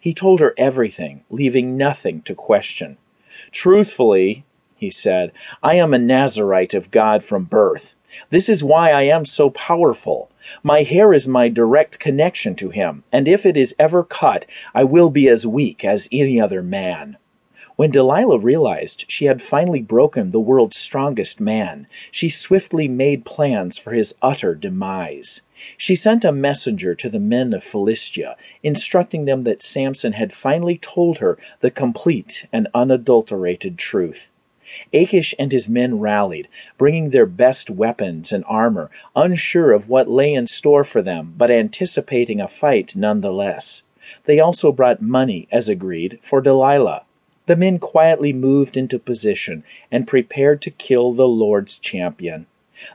He told her everything, leaving nothing to question. Truthfully, he said, I am a Nazarite of God from birth. This is why I am so powerful. My hair is my direct connection to him, and if it is ever cut, I will be as weak as any other man. When Delilah realized she had finally broken the world's strongest man, she swiftly made plans for his utter demise. She sent a messenger to the men of Philistia, instructing them that Samson had finally told her the complete and unadulterated truth. Achish and his men rallied, bringing their best weapons and armor, unsure of what lay in store for them, but anticipating a fight nonetheless. They also brought money, as agreed, for Delilah. The men quietly moved into position and prepared to kill the Lord's champion.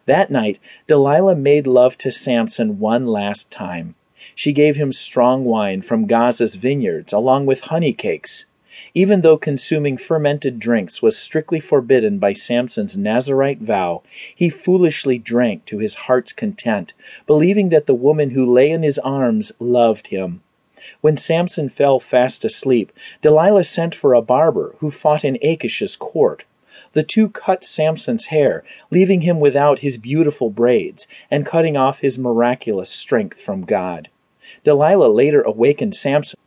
That night, Delilah made love to Samson one last time. She gave him strong wine from Gaza's vineyards, along with honey cakes. Even though consuming fermented drinks was strictly forbidden by Samson's Nazarite vow, he foolishly drank to his heart's content, believing that the woman who lay in his arms loved him. When Samson fell fast asleep, Delilah sent for a barber who fought in Achish's court. The two cut Samson's hair, leaving him without his beautiful braids, and cutting off his miraculous strength from God. Delilah later awakened Samson